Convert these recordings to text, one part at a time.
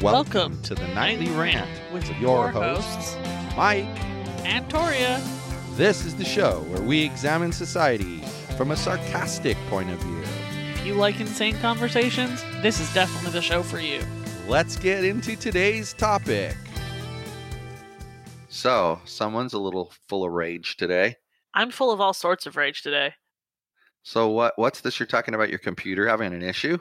Welcome, to the Nightly Rant with your your hosts, hosts, Mike. and Torya. This is the show where we examine society from a sarcastic point of view. If you like insane conversations, this is definitely the show for you. Let's get into today's topic. So, someone's a little full of rage today. I'm full of all sorts of rage today. So, what what's this you're talking about your computer having an issue?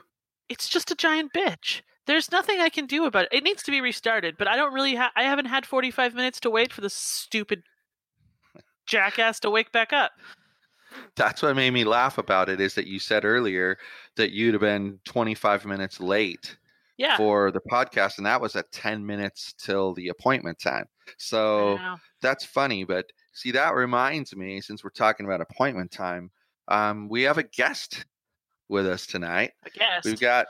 It's just a giant bitch. There's nothing I can do about it. It needs to be restarted, but I don't really ha- I haven't had 45 minutes to wait for the stupid jackass to wake back up. That's what made me laugh about it is that you said earlier that you'd have been 25 minutes late Yeah. for the podcast and that was at 10 minutes till the appointment time. So, that's funny but see that reminds me since we're talking about appointment time um, we have a guest with us tonight A guest. we've got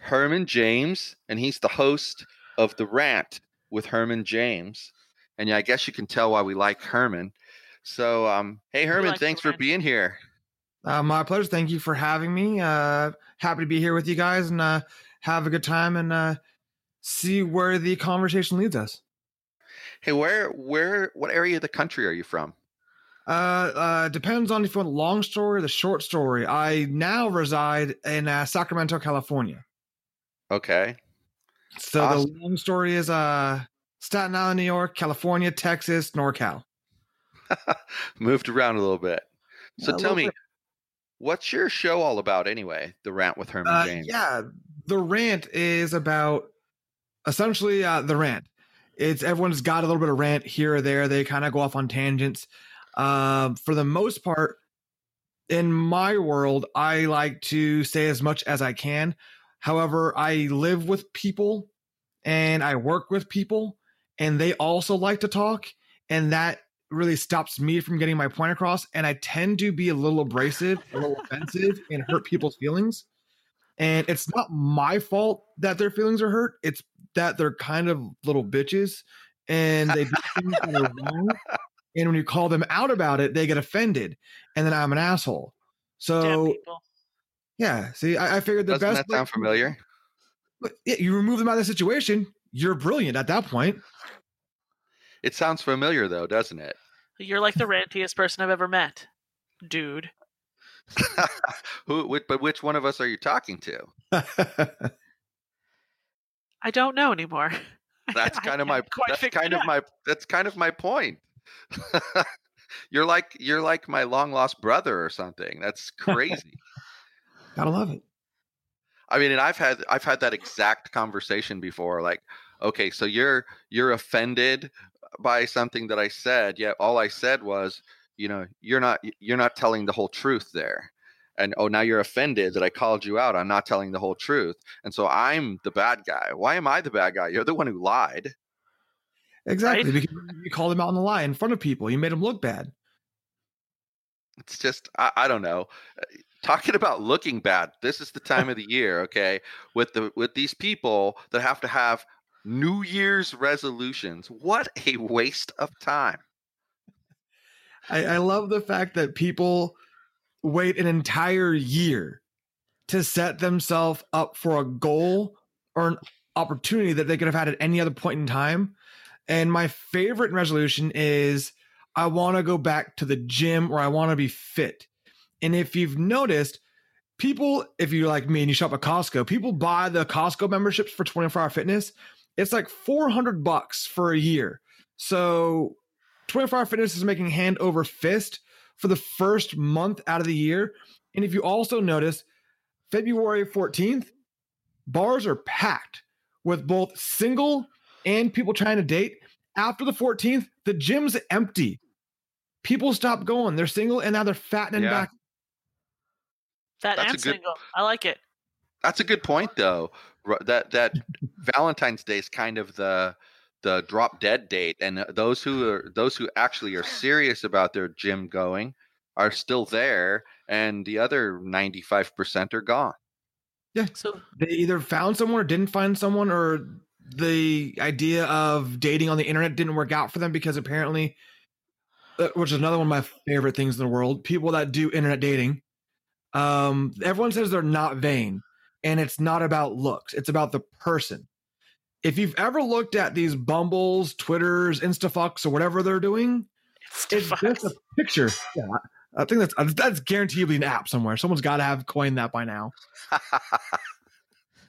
herman james and he's the host of the rant with herman james and yeah, i guess you can tell why we like herman so um, hey herman like The thanks for Rant. being here Uh, my pleasure. Thank you for having me. Uh, happy to be here with you guys and uh, have a good time and uh, see where the conversation leads us. hey where where what area of the country are you from Uh, uh, depends on if you want the long story or the short story. I now reside in uh, Sacramento, California. Okay So Awesome. the long story is uh, Staten Island, New York, California, Texas, NorCal. moved around a little bit so Yeah, tell me bit. what's your show all about anyway the rant with herman Uh, james yeah, the rant is about essentially uh, the rant. It's everyone's got a little bit of rant here or there. They kind of go off on tangents. Um, for the most part, in my world, I like to say as much as I can. However, I live with people and I work with people, and they also like to talk, and that really stops me from getting my point across. And I tend to be a little abrasive, a little offensive, and hurt people's feelings and it's not my fault that their feelings are hurt. It's that they're kind of little bitches and they do things that are wrong. And when you call them out about it, they get offended, and then I'm an asshole. So. Yeah, see, I, I figured the doesn't best. that sound familiar But, yeah, you remove them out of the situation. You're brilliant at that point. It sounds familiar though, doesn't it? You're like the rantiest person I've ever met, dude. Who? Which, but which one of us are you talking to? I don't know anymore. That's kind of my. haven't That's kind of my. That's kind of my point. you're like you're like my long lost brother or something. That's crazy. Gotta love it. I mean, and I've had I've had that exact conversation before. Like, okay, so you're you're offended by something that I said, yet all I said was, you know, you're not you're not telling the whole truth there. And oh, now you're offended that I called you out. I'm not telling the whole truth, and so I'm the bad guy. Why am I the bad guy? You're the one who lied. Exactly. Right? Because you called him out on the lie in front of people. You made him look bad. It's just I, I don't know. Talking about looking bad. This is the time of the year, okay? With the with these people that have to have New Year's resolutions. What a waste of time. I, I love the fact that people wait an entire year to set themselves up for a goal or an opportunity that they could have had at any other point in time. And my favorite resolution is I want to go back to the gym or I want to be fit. And if you've noticed, people, if you're like me and you shop at Costco, people buy the Costco memberships for 24 hour fitness. It's like 400 bucks for a year. So 24 hour fitness is making hand over fist for the first month out of the year. And if you also notice, February 14th, bars are packed with both single and people trying to date. After the 14th, the gym's empty. People stop going. They're single and now they're fattening Yeah. back. Fat That's and a good- single. I like it. That's a good point though. That that Valentine's Day is kind of the the drop dead date and uh, those who are those who actually are serious about their gym going are still there and the other 95% are gone. Yeah. So They either found someone or didn't find someone, or the idea of dating on the internet didn't work out for them because apparently, uh, which is another one of my favorite things in the world, people that do internet dating Um, everyone says they're not vain, and it's not about looks; it's about the person. if you've ever looked at these Bumbles, Twitters, Instafucks, or whatever they're doing, It's just a picture. Yeah, I think that's that's guaranteedly an app somewhere. Someone's got to have coined that by now.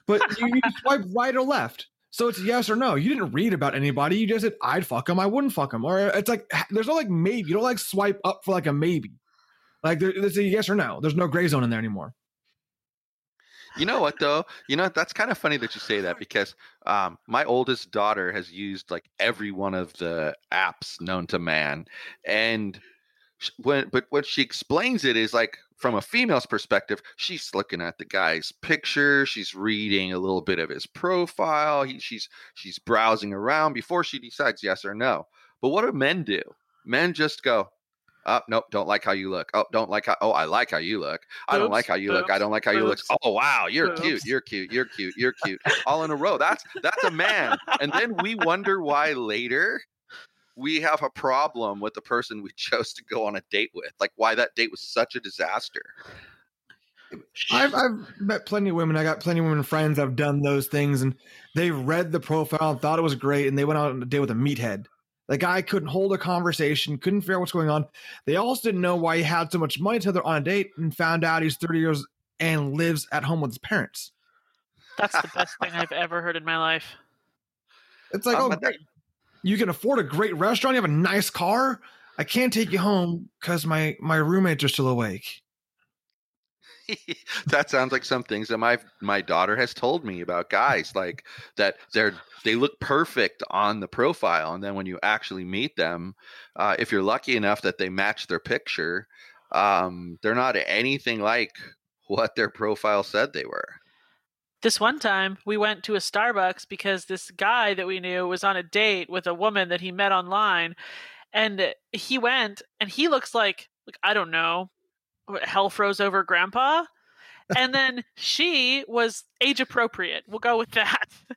But you, you swipe right or left. So it's yes or no. You didn't read about anybody. You just said I'd fuck him. I wouldn't fuck him. Or it's like there's no like maybe. You don't like swipe up for like a maybe. Like there, it's a yes or no. There's no gray zone in there anymore. You know what though? You know that's kind of funny that you say that because um, my oldest daughter has used like every one of the apps known to man, and when but what she explains it is like from a female's perspective, she's looking at the guy's picture, she's reading a little bit of his profile, he, she's she's browsing around before she decides yes or no. But what do men do? Men just go, oh, nope, don't like how you look. Oh, don't like how. Oh, I like how you look. I don't like how you look. I don't like how you look. Oh, wow, you're cute. You're cute. You're cute. You're cute. All in a row. That's that's a man. And then we wonder why later we have a problem with the person we chose to go on a date with. Like why that date was such a disaster. I've I've met plenty of women. I got plenty of women friends I've done those things, and they read the profile and thought it was great, and they went out on a date with a meathead. The guy couldn't hold a conversation, couldn't figure out what's going on. They also didn't know why he had so much money together on a date, and found out he's thirty years and lives at home with his parents. That's the best thing I've ever heard in my life. It's like, Um, oh, great. you can afford a great restaurant, you have a nice car. I can't take you home because my my roommates are still awake. that sounds like some things that my my daughter has told me about guys like that they're they look perfect on the profile and then when you actually meet them uh, if you're lucky enough that they match their picture um, they're not anything like what their profile said they were. This one time, we went to a Starbucks because this guy that we knew was on a date with a woman that he met online, and he went and he looks like like I don't know, hell froze over grandpa, and then she was age appropriate. We'll go with that.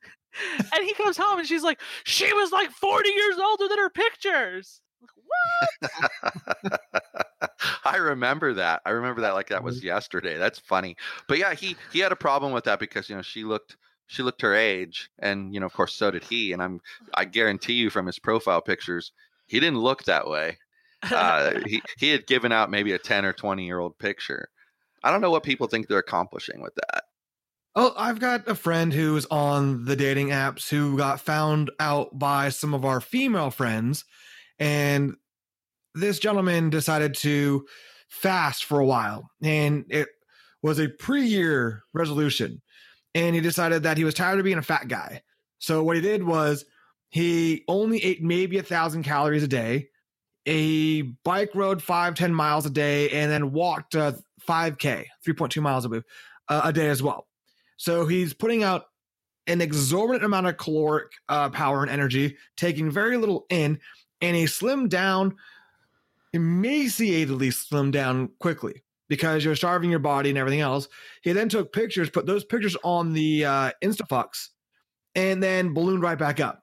and he comes home and she's like, she was like forty years older than her pictures. What? I remember that. I remember that like that was mm-hmm. yesterday. That's funny. But yeah, he he had a problem with that because you know she looked she looked her age, and you know of course so did he. And I'm I guarantee you from his profile pictures, he didn't look that way. Uh, he he had given out maybe a ten or twenty year old picture. I don't know what people think they're accomplishing with that. Oh, I've got a friend who's on the dating apps who got found out by some of our female friends. And this gentleman decided to fast for a while. And it was a pre year resolution. And he decided that he was tired of being a fat guy. So what he did was he only ate maybe a thousand calories a day, a bike rode five, 10 miles a day, and then walked uh, 5K, 3.2 miles a, believe, uh, a day as well. So he's putting out an exorbitant amount of caloric uh, power and energy, taking very little in, and he slimmed down, emaciatedly slimmed down quickly because you're starving your body and everything else. He then took pictures, put those pictures on the uh, Instafox, and then ballooned right back up.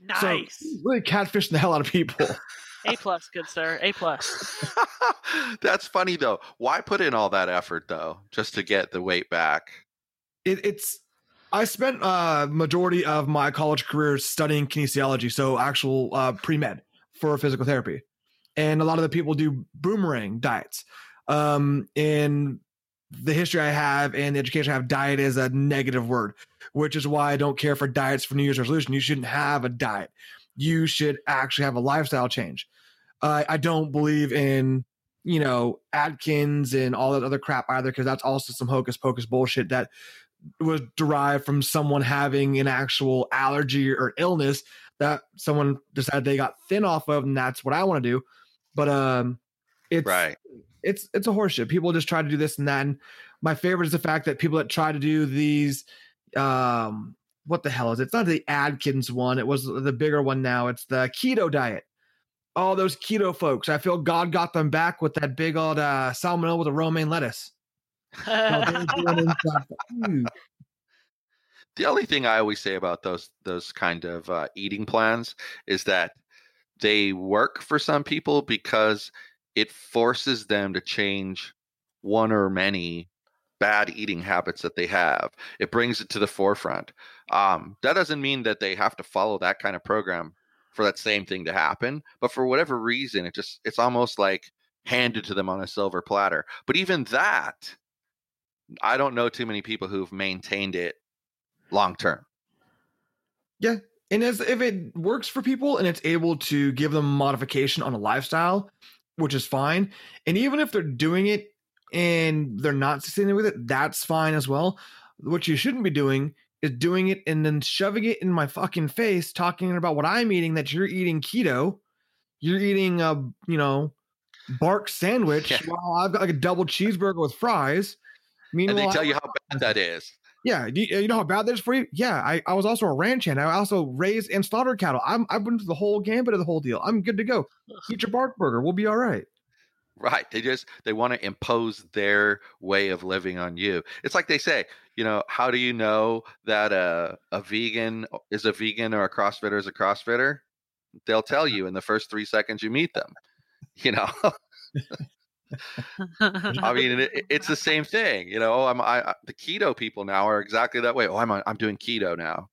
Nice. he's really catfishing the hell out of people. A plus, good sir. A plus. That's funny though. Why put in all that effort though, just to get the weight back? it, it's I spent uh majority of my college career studying kinesiology, so actual uh, pre med for physical therapy, and a lot of the people do boomerang diets. Um, in the history I have and the education I have, diet is a negative word, which is why I don't care for diets for New Year's resolution. You shouldn't have a diet. You should actually have a lifestyle change. Uh, I don't believe in you know Atkins and all that other crap either, because that's also some hocus pocus bullshit that was derived from someone having an actual allergy or illness that someone decided they got thin off of, and that's what I want to do. But um, it's Right. it's it's a horseshit. People just try to do this and that. And my favorite is the fact that people that try to do these, um, what the hell is it? It's not the Atkins one. It was the bigger one now. It's the keto diet. All those keto folks. I feel God got them back with that big old uh, salmonella with a romaine lettuce. They're doing inside- Ooh. The only thing I always say about those those kind of uh, eating plans is that they work for some people because it forces them to change one or many bad eating habits that they have. It brings it to the forefront. Um, that doesn't mean that they have to follow that kind of program for that same thing to happen, but for whatever reason, it just it's almost like handed to them on a silver platter. But even that, I don't know too many people who've maintained it long term. Yeah. And as if it works for people and it's able to give them modification on a lifestyle, which is fine. And even if they're doing it and they're not succeeding with it, that's fine as well. What you shouldn't be doing is doing it and then shoving it in my fucking face, talking about what I'm eating, that you're eating keto. You're eating a, you know, bark sandwich Yeah. while I've got like a double cheeseburger with fries. And they tell you how bad that is. yeah, you, you know how bad that is for you? Yeah, I, I was also a ranch hand. I also raised and slaughtered cattle. I'm I've been through the whole gambit of the whole deal. I'm good to go. Eat your bark burger. We'll be all right. Right. They just they want to impose their way of living on you. It's like they say, you know, how do you know that a a vegan is a vegan or a CrossFitter is a CrossFitter? They'll tell you in the first three seconds you meet them. You know, I mean, it, it- it's the same thing. You know, oh, I'm I, the keto people now are exactly that way. Oh, I'm I'm doing keto now.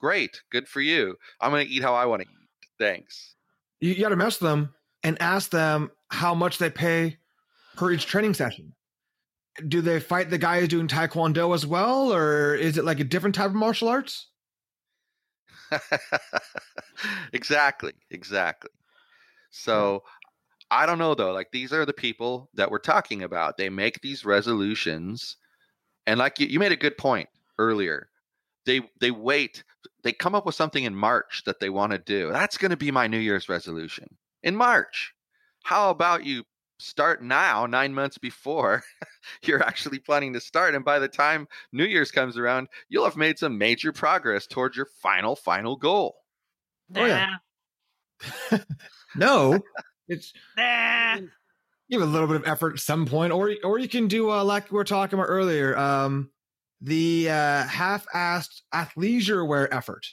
Great, good for you. I'm going to eat how I want to eat. Thanks. You, you got to mess with them and ask them how much they pay per each training session. Do they fight the guy who's doing taekwondo as well, or is it like a different type of martial arts? exactly, exactly. So I don't know though. Like these are the people that we're talking about. They make these resolutions, and like you, you made a good point earlier. They they wait. They come up with something in March that they want to do. That's going to be my New Year's resolution in March. How about you start now, nine months before you're actually planning to start, and by the time New Year's comes around, you'll have made some major progress towards your final final goal. Oh, yeah. No, it's nah. give a little bit of effort at some point, or or you can do uh, like we were talking about earlier, um, the uh, half-assed athleisure wear effort.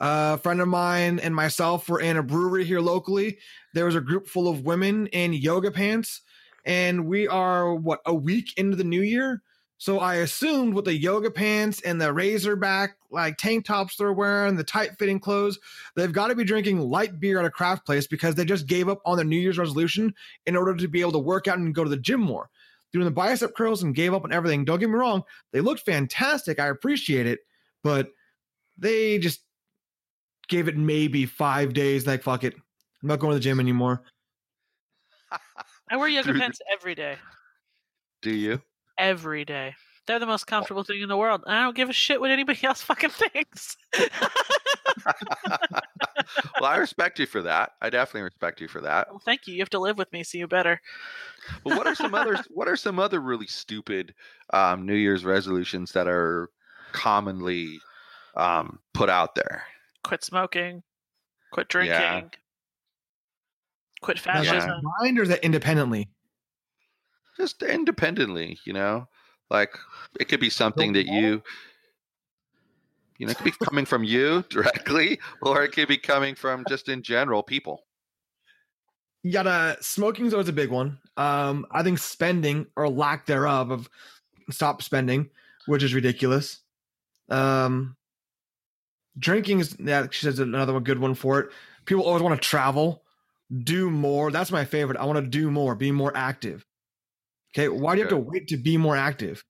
Uh, a friend of mine and myself were in a brewery here locally. There was a group full of women in yoga pants, and we are what a week into the new year. So I assumed with the yoga pants and the razor back like tank tops they're wearing, the tight fitting clothes, they've got to be drinking light beer at a craft place because they just gave up on their New Year's resolution in order to be able to work out and go to the gym more. Doing the bicep curls and gave up on everything. Don't get me wrong, they looked fantastic. I appreciate it, but they just gave it maybe five days. Like, fuck it. I'm not going to the gym anymore. I wear yoga pants every day. Do you? Every day. They're the most comfortable thing in the world. And I don't give a shit what anybody else fucking thinks. well, I respect you for that. I definitely respect you for that. well, thank you. You have to live with me, so you better. But what are some others? What are some other really stupid um, New Year's resolutions that are commonly um, put out there? Quit smoking. Quit drinking. Yeah. Quit Now, is that fascism. combined or is that independently? Just independently, you know, like it could be something that you, you know, it could be coming from you directly, or it could be coming from just in general people. You gotta smoking's always a big one. Um, I think spending or lack thereof of stop spending, which is ridiculous. Um, drinking is yeah, she says another one good one for it. People always want to travel, do more. That's my favorite. I want to do more, be more active. Okay, why do you have to wait to be more active?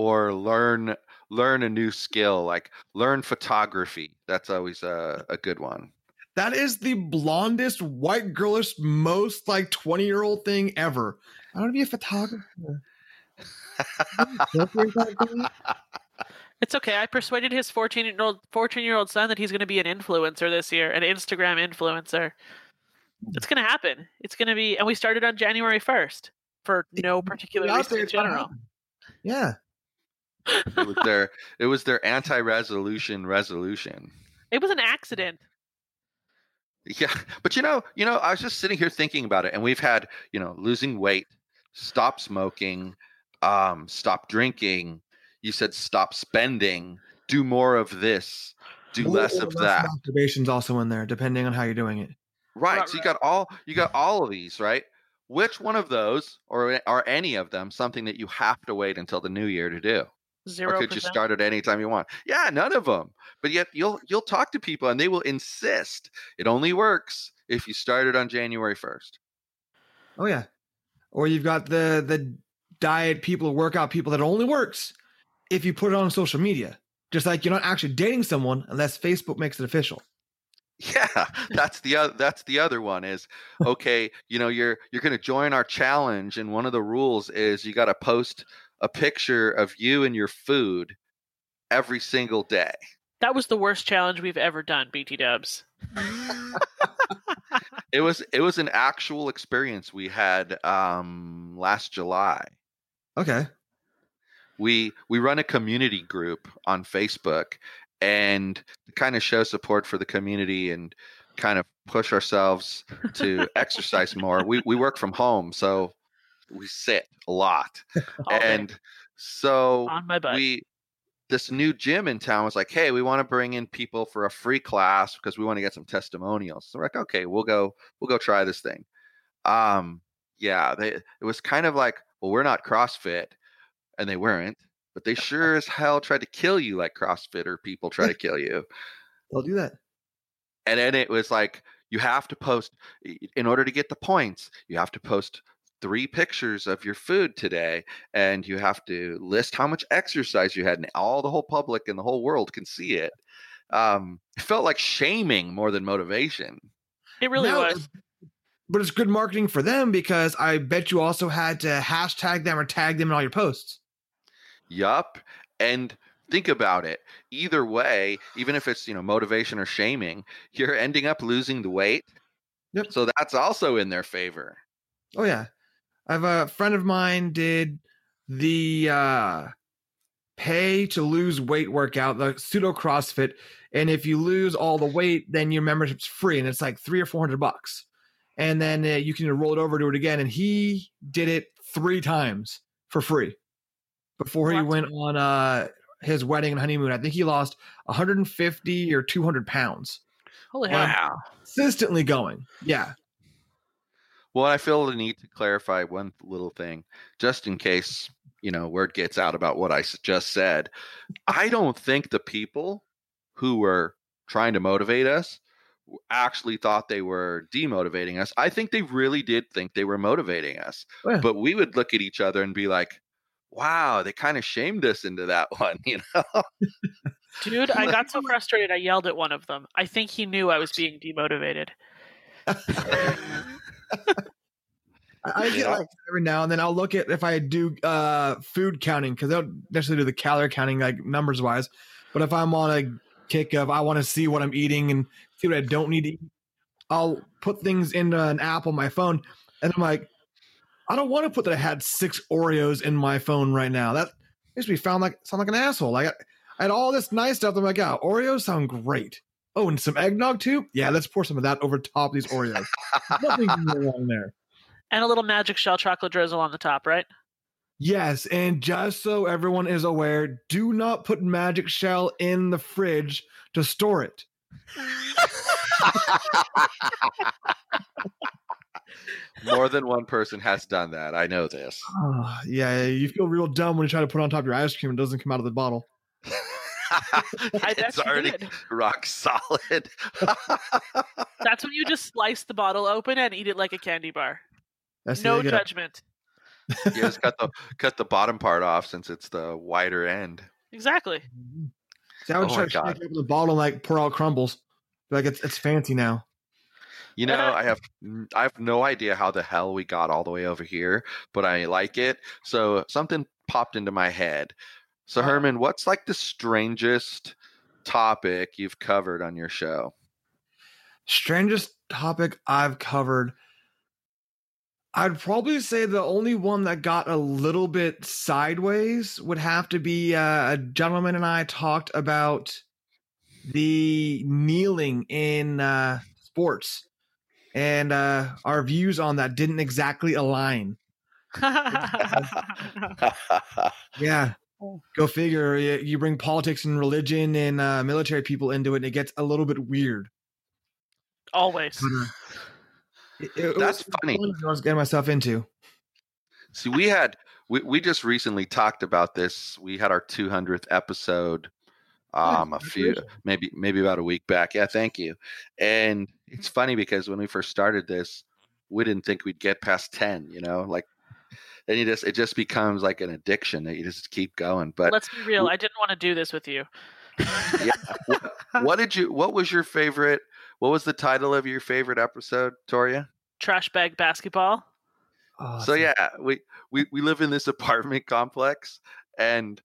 or learn learn a new skill like learn photography that's always a, a good one That is the blondest, white girlish, most like 20 year old thing ever. I want to be a photographer. It's okay. I persuaded his 14 year old 14 year old son that he's going to be an influencer this year, an Instagram influencer. It's going to happen. It's going to be, and we started on January 1st for no particular reason in general. happen. Yeah. it was their it was their anti-resolution resolution It was an accident. yeah but you know you know i was just sitting here thinking about it and we've had you know losing weight stop smoking um stop drinking you said stop spending do more of this do less Or of less that Masturbation's also in there, depending on how you're doing it. right Right, so you right. got all you got all of these right which one of those, or are any of them, something that you have to wait until the new year to do? Zero or could you start at any time you want? Yeah, none of them. But yet you'll you'll talk to people and they will insist it only works if you started on January first. Oh yeah. Or you've got the the diet people, workout people that only works if you put it on social media. Just like you're not actually dating someone unless Facebook makes it official. Yeah, that's the other that's the other one is okay, you know, you're you're going to join our challenge and one of the rules is you got to post a picture of you and your food every single day. That was the worst challenge we've ever done, BT Dubs. It was it was an actual experience we had um last July. Okay. We we run a community group on Facebook and kind of show support for the community and kind of push ourselves to exercise more. We we work from home, so we sit a lot. All day. and so on my butt. we this new gym in town was like, "Hey, we want to bring in people for a free class because we want to get some testimonials." So we're like, "Okay, we'll go we'll go try this thing." Um yeah, they it was kind of like, "Well, we're not CrossFit." And they weren't, but they sure as hell tried to kill you like CrossFitter people try to kill you. They'll do that. And then it was like you have to post in order to get the points, you have to post three pictures of your food today and you have to list how much exercise you had and all the whole public and the whole world can see it. Um, it felt like shaming more than motivation. it really No, was. But it's good marketing for them because I bet you also had to hashtag them or tag them in all your posts. Yup. And think about it. Either way, even if it's, you know, motivation or shaming, you're ending up losing the weight. Yep. So that's also in their favor. Oh yeah. I have a friend of mine did the uh pay to lose weight workout, the pseudo CrossFit. And if you lose all the weight, then your membership's free and it's like three or four hundred bucks. And then uh, you can roll it over, do it again. And he did it three times for free before he went on uh his wedding and honeymoon. I think he lost 150 or 200 pounds. Holy hell. Wow. Consistently going. Yeah. Well, I feel the need to clarify one little thing, just in case, you know, word gets out about what I just said. I don't think the people who were trying to motivate us actually thought they were demotivating us. I think they really did think they were motivating us. Oh, yeah. But we would look at each other and be like, wow, they kind of shamed us into that one, you know? Dude, I got so frustrated I yelled at one of them. I think he knew I was being demotivated. I, I get Yeah. like every now and then I'll look at if I do uh food counting because they don't necessarily do the calorie counting like numbers wise, but if I'm on a kick of I want to see what I'm eating and see what I don't need to eat, I'll put things into an app on my phone, and I'm like, I don't want to put that I had six Oreos in my phone right now. That makes me sound like sound like an asshole. Like I, I had all this nice stuff. I'm like, oh, Oreos sound great. Oh, and some eggnog too. Yeah, let's pour some of that over top of these Oreos. Nothing can go wrong there. And a little magic shell chocolate drizzle on the top, right? Yes, and just so everyone is aware, do not put magic shell in the fridge to store it. More than one person has done that. I know this. Ah, yeah, you feel real dumb when you try to put it on top of your ice cream and it doesn't come out of the bottle. It's already did. rock solid. That's when you just slice the bottle open and eat it like a candy bar. That's No the get up. judgment. you just cut the cut the bottom part off since it's the wider end. Exactly. See, I would Oh try my to shake God. it up in the bottle and like pour out crumbles. Like it's it's fancy now. You know, I have I have no idea how the hell we got all the way over here, but I like it. So something popped into my head. So Uh. Herman, what's like the strangest topic you've covered on your show? Strangest topic I've covered. I'd probably say the only one that got a little bit sideways would have to be uh, a gentleman and I talked about the kneeling in uh, sports, and uh, our views on that didn't exactly align. Yeah, go figure. You you bring politics and religion and uh, military people into it, and it gets a little bit weird. Always. But, uh, It- it That's was funny. I was getting myself into. See, we had we, we just recently talked about this. We had our 200th episode um a few maybe maybe about a week back. Yeah, thank you. And it's funny because when we first started this, we didn't think we'd get past 10, you know? Like then you just it just becomes like an addiction that you just keep going. But Let's be real. I didn't want to do this with you. yeah, what, what did you what was your favorite what was the title of your favorite episode, Torya? Trash bag basketball. Oh, so yeah we, we we live in this apartment complex and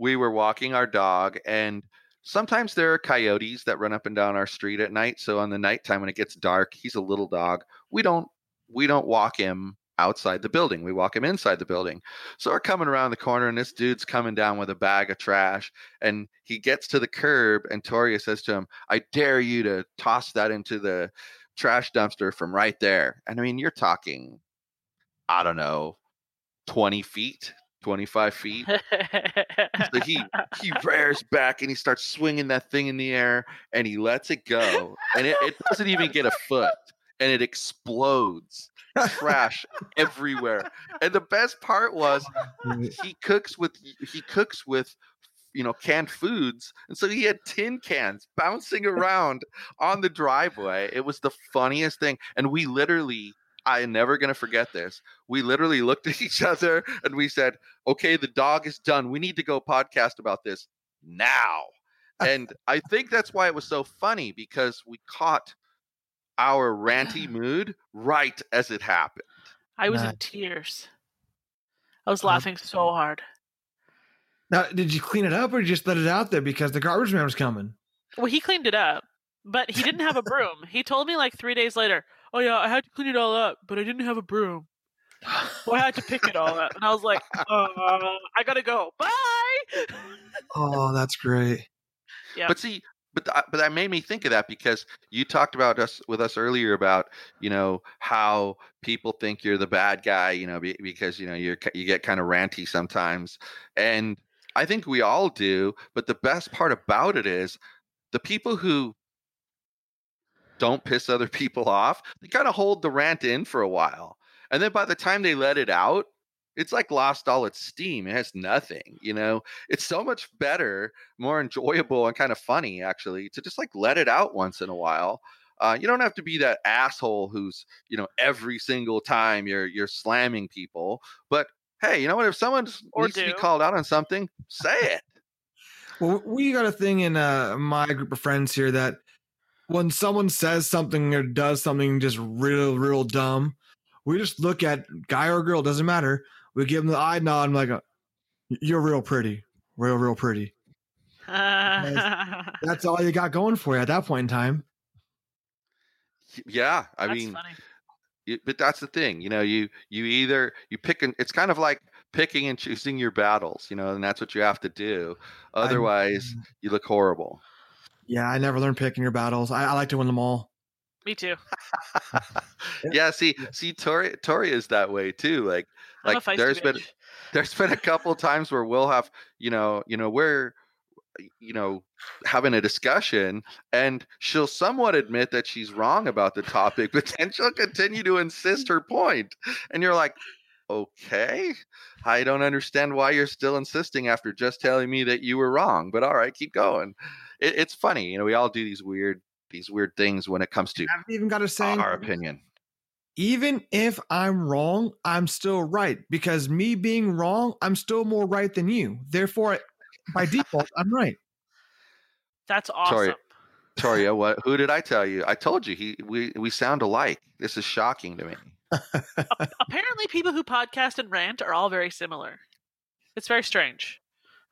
we were walking our dog and sometimes there are coyotes that run up and down our street at night so on the nighttime when it gets dark he's a little dog we don't we don't walk him outside the building we walk him inside the building. So we're coming around the corner and this dude's coming down with a bag of trash and he gets to the curb and torya says to him i dare you to toss that into the trash dumpster from right there. And i mean you're talking I don't know, 20 feet, 25 feet. So he he rears back and he starts swinging that thing in the air and he lets it go and it, it doesn't even get a foot and it explodes. Trash everywhere. And the best part was he cooks with he cooks with you know canned foods and so he had tin cans bouncing around on the driveway it was the funniest thing and we literally i am never going to forget this we literally looked at each other and we said okay the dog is done we need to go podcast about this now and i think that's why it was so funny because we caught our ranty mood right as it happened I was in tears. I was laughing so hard. Now, did you clean it up or you just let it out there because the garbage man was coming? Well, he cleaned it up, but he didn't have a broom. He told me like three days later, "Oh yeah, I had to clean it all up, but I didn't have a broom. So I had to pick it all up." And I was like, uh, "I gotta go. Bye." Oh, that's great. Yeah. But see, but th- but that made me think of that because you talked about us with us earlier about you know how people think you're the bad guy, you know, be, because you know you're you get kind of ranty sometimes, and I think we all do. But the best part about it is the people who don't piss other people off, they kind of hold the rant in for a while, and then by the time they let it out. It's like lost all its steam. It has nothing, you know. It's so much better more enjoyable and kind of funny actually to just like let it out once in a while. Uh, you don't have to be that asshole who's you know every single time you're you're slamming people. But hey, you know what? If someone just Or needs to be called out on something, say it. Well, we got a thing in uh, my group of friends here that when someone says something or does something just real, real dumb, we just look at guy or girl, doesn't matter. We give them the eye nod and like, you're real pretty, real, real pretty. That's all you got going for you at that point in time. Yeah, I That's mean, funny. it- but that's the thing. You know, you you either you pick and it's kind of like picking and choosing your battles. You know, and that's what you have to do. I'm- Otherwise, you look horrible. Yeah, I never learned picking your battles. I, I like to win them all. Me too. yeah, see, see, Tori, Tori is that way too. Like, I'm like feisty there's been bitch. there's been a couple times where we'll have, you know, you know, we're, you know, having a discussion, and she'll somewhat admit that she's wrong about the topic, but then she'll continue to insist her point, and you're like, okay, I don't understand why you're still insisting after just telling me that you were wrong. But all right, keep going. It, it's funny, you know, we all do these weird these weird things when it comes to I've even got a saying. our opinion. Even if I'm wrong, I'm still right because me being wrong, I'm still more right than you. Therefore, by default, I'm right. That's awesome. Sorry. Torya, what? Who did I tell you? I told you he we we sound alike. This is shocking to me. Apparently, people who podcast and rant are all very similar. It's very strange.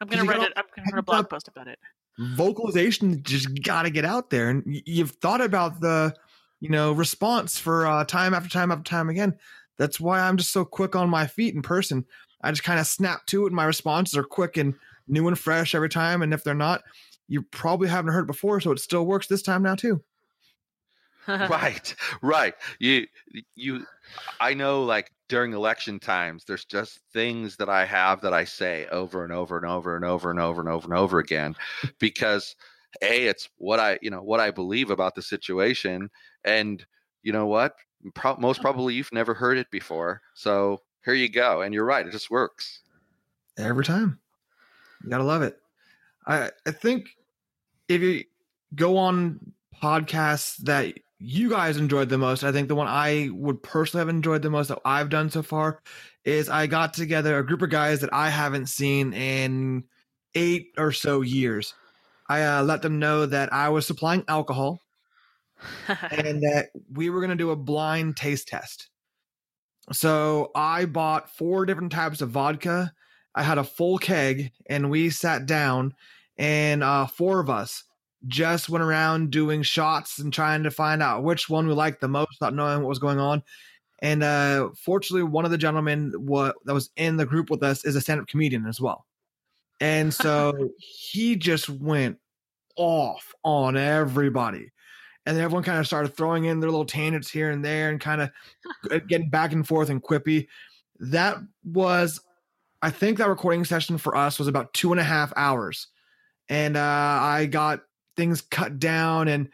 I'm gonna write it. I'm gonna write a blog up. post about it. Vocalization just got to get out there. And you've thought about the you know response for uh, time after time after time again. That's why i'm just so quick on my feet in person. I just kind of snap to it and my responses are quick and new and fresh every time. And if they're not you probably haven't heard before so it still works this time now too right, right. You you I know like during election times there's just things that I have that I say over and over and over and over and over and over and over again because a it's what I, you know, what I believe about the situation and you know what? Pro- most probably you've never heard it before. So here you go. And you're right, it just works. every time. You gotta love it. I I think if you go on podcasts that you guys enjoyed the most, I think the one I would personally have enjoyed the most that I've done so far is I got together a group of guys that I haven't seen in eight or so years. I uh, let them know that I was supplying alcohol and that we were going to do a blind taste test. So I bought four different types of vodka. I had a full keg, and we sat down, and uh, four of us just went around doing shots and trying to find out which one we liked the most, not knowing what was going on. And uh, fortunately, one of the gentlemen what, that was in the group with us is a stand-up comedian as well, and so he just went off on everybody and then everyone kind of started throwing in their little tangents here and there and kind of getting back and forth and quippy. That was, I think, that recording session for us was about two and a half hours, and uh, I got things cut down. And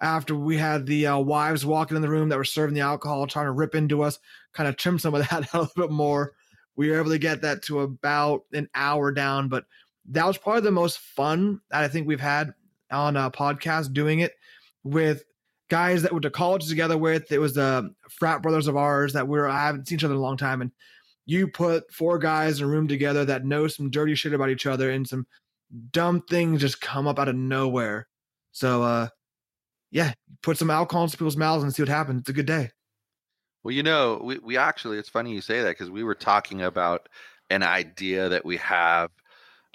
after we had the uh, wives walking in the room that were serving the alcohol, trying to rip into us, kind of trim some of that out a little bit more. We were able to get that to about an hour down, but that was probably the most fun that I think we've had on a podcast doing it with guys that went to college together with. It was the frat brothers of ours that we were I haven't seen each other in a long time, and you put four guys in a room together that know some dirty shit about each other, and some dumb things just come up out of nowhere. So, uh, yeah, put some alcohol into people's mouths and see what happens. It's a good day. Well, you know, we, we actually, it's funny you say that because we were talking about an idea that we have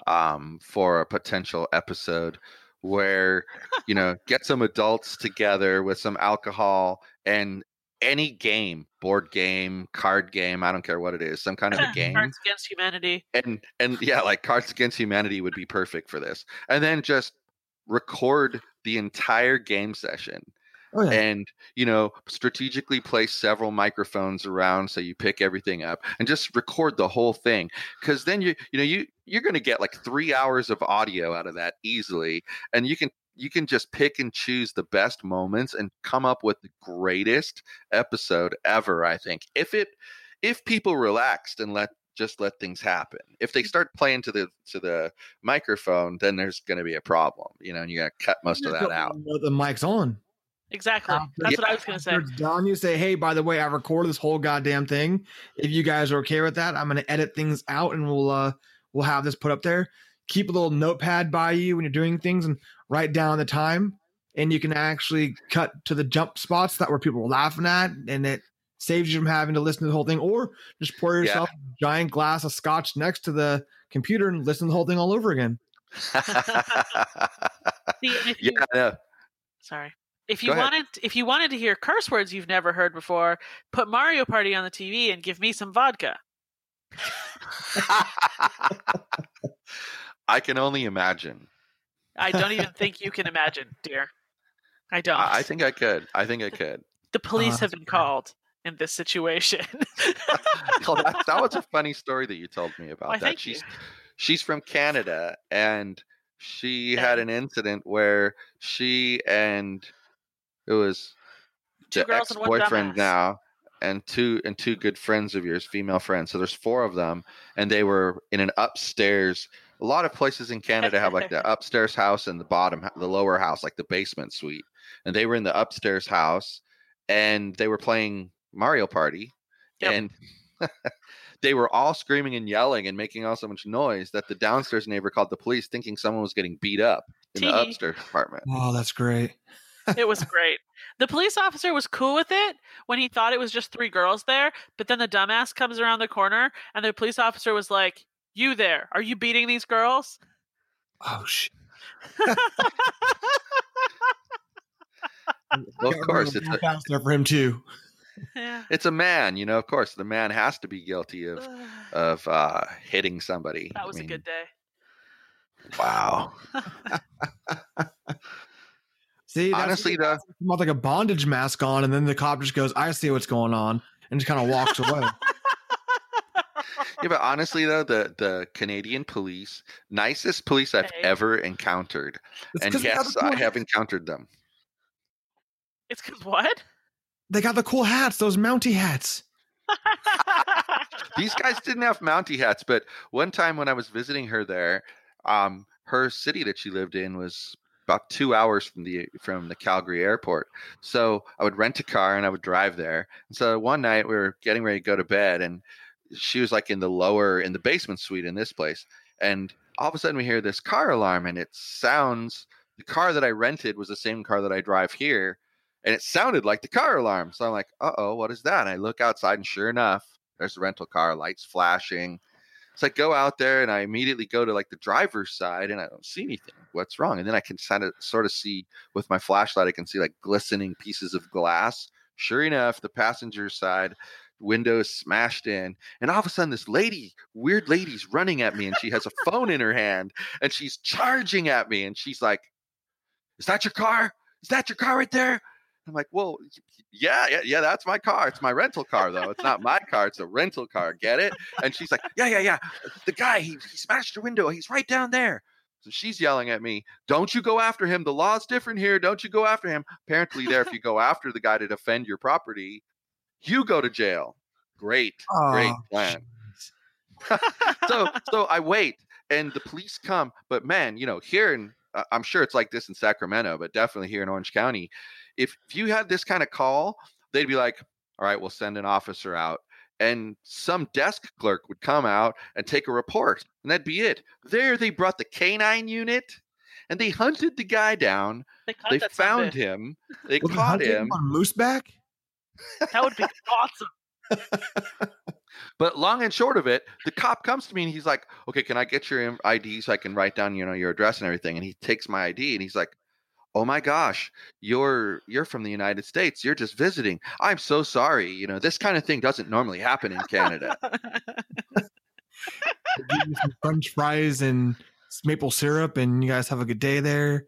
um, for a potential episode where you know get some adults together with some alcohol and any game board game card game i don't care what it is some kind of a game Cards Against Humanity. and and yeah like cards against humanity would be perfect for this and then just record the entire game session Oh, yeah. and you know strategically place several microphones around so you pick everything up and just record the whole thing because then you you know you you're going to get like three hours of audio out of that easily and you can you can just pick and choose the best moments and come up with the greatest episode ever i think if it if people relaxed and let just let things happen if they start playing to the to the microphone then there's going to be a problem you know and you got to cut most of that out The mic's on. Exactly. After- That's what I was going to say. After it's done, you say, "Hey, by the way, I recorded this whole goddamn thing. If you guys are okay with that, I'm going to edit things out, and we'll uh we'll have this put up there. Keep a little notepad by you when you're doing things, and write down the time. And you can actually cut to the jump spots that where people were laughing at, and it saves you from having to listen to the whole thing, or just pour Yeah. yourself a giant glass of scotch next to the computer and listen to the whole thing all over again. See, you, yeah, no. sorry. If you Go ahead. wanted, if you wanted to hear curse words you've never heard before, put Mario Party on the TV and give me some vodka. I can only imagine. I don't even think you can imagine, dear. I don't. I I think I could. I think I could. the police Oh, have been great. called in this situation. Oh, that, that was a funny story that you told me about Why, that. thank you. She's she's from Canada and she had an incident where she and it was Two the girls ex-boyfriend dumbass. now and two and two good friends of yours, female friends. So there's four of them and they were in an upstairs a lot of places in Canada have like the upstairs house and the bottom the lower house like the basement suite. And they were in the upstairs house and they were playing Mario Party Yep. and they were all screaming and yelling and making all so much noise that the downstairs neighbor called the police thinking someone was getting beat up in the upstairs apartment. Oh, that's great. it was great. The police officer was cool with it when he thought it was just three girls there, but then the dumbass comes around the corner and the police officer was like, "You there? Are you beating these girls?" Oh shit. Well, of course, it's a, it's there for him too. yeah. it's a man, you know. Of course, the man has to be guilty of of uh, hitting somebody. that I was a good day. Wow. See, that's Honestly, what- though, come like a bondage mask on, and then the cop just goes, "I see what's going on," and just kind of walks away. yeah, but honestly though, the the Canadian police, nicest police I've Hey. ever encountered, It's and 'cause they yes, the I have encountered them. It's because what? They got the cool hats, those Mountie hats. These guys didn't have Mountie hats, but one time when I was visiting her there, um, her city that she lived in was about two hours from the from the Calgary airport. So I would rent a car and I would drive there. And so one night we were getting ready to go to bed, and she was like in the lower in the basement suite in this place, and all of a sudden we hear this car alarm, and it sounds the car that I rented was the same car that I drive here, and it sounded like the car alarm. So I'm like, uh oh, what is that? And I look outside, and sure enough, there's the rental car lights flashing. So I go out there and I immediately go to like the driver's side and I don't see anything. What's wrong? And then I can kind of sort of see with my flashlight, I can see like glistening pieces of glass. Sure enough, the passenger side window is smashed in. And all of a sudden, this lady, weird lady's running at me and she has a phone in her hand and she's charging at me. And she's like, Is that your car? Is that your car right there? I'm like, well, yeah, yeah, yeah, that's my car. It's my rental car, though. It's not my car. It's a rental car. Get it? And she's like, yeah, yeah, yeah. The guy, he, he smashed your window. He's right down there. So she's yelling at me, don't you go after him. The law's different here. Don't you go after him. Apparently, there, if you go after the guy to defend your property, you go to jail. Great, great Oh, plan. so, so I wait, and the police come. But man, you know, here in uh, I'm sure it's like this in Sacramento, but definitely here in Orange County, if, if you had this kind of call, they'd be like, all right, we'll send an officer out. And some desk clerk would come out and take a report, and that'd be it. There, they brought the canine unit and they hunted the guy down. they They found someday. him. They Was it caught hunting him. on mooseback. That would be awesome. But long and short of it, the cop comes to me and he's like, "Okay, can I get your ID so I can write down, you know, your address and everything?" And he takes my ID and he's like, "Oh my gosh, you're you're from the United States. You're just visiting. I'm so sorry. You know, this kind of thing doesn't normally happen in Canada." Give you some French fries and maple syrup, and you guys have a good day there.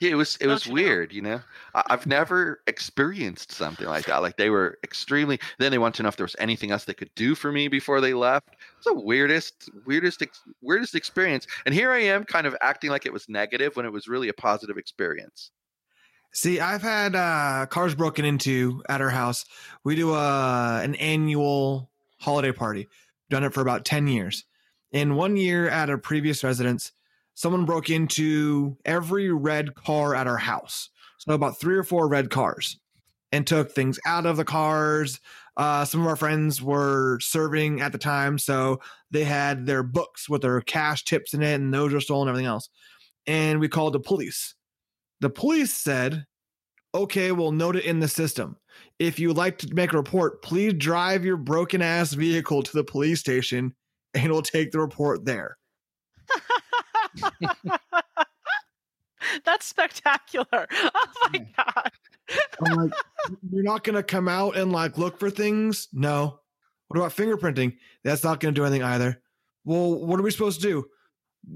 Yeah, it was it was you know? weird, you know. I, I've never experienced something like that. Like they were extremely. Then they wanted to know if there was anything else they could do for me before they left. It's the weirdest, weirdest, ex- weirdest experience. And here I am, kind of acting like it was negative when it was really a positive experience. See, I've had uh, cars broken into at our house. We do uh, an annual holiday party. Done it for about ten years. In one year at a previous residence, someone broke into every red car at our house. So about three or four red cars, and took things out of the cars. Uh, some of our friends were serving at the time, so they had their books with their cash tips in it, and those were stolen. Everything else, and we called the police. The police said okay, we'll note it in the system. If you'd like to make a report, please drive your broken ass vehicle to the police station and we'll take the report there. That's spectacular. Oh my god. I'm like, you're not going to come out and like look for things? No. What about fingerprinting? That's not going to do anything either. Well, what are we supposed to do?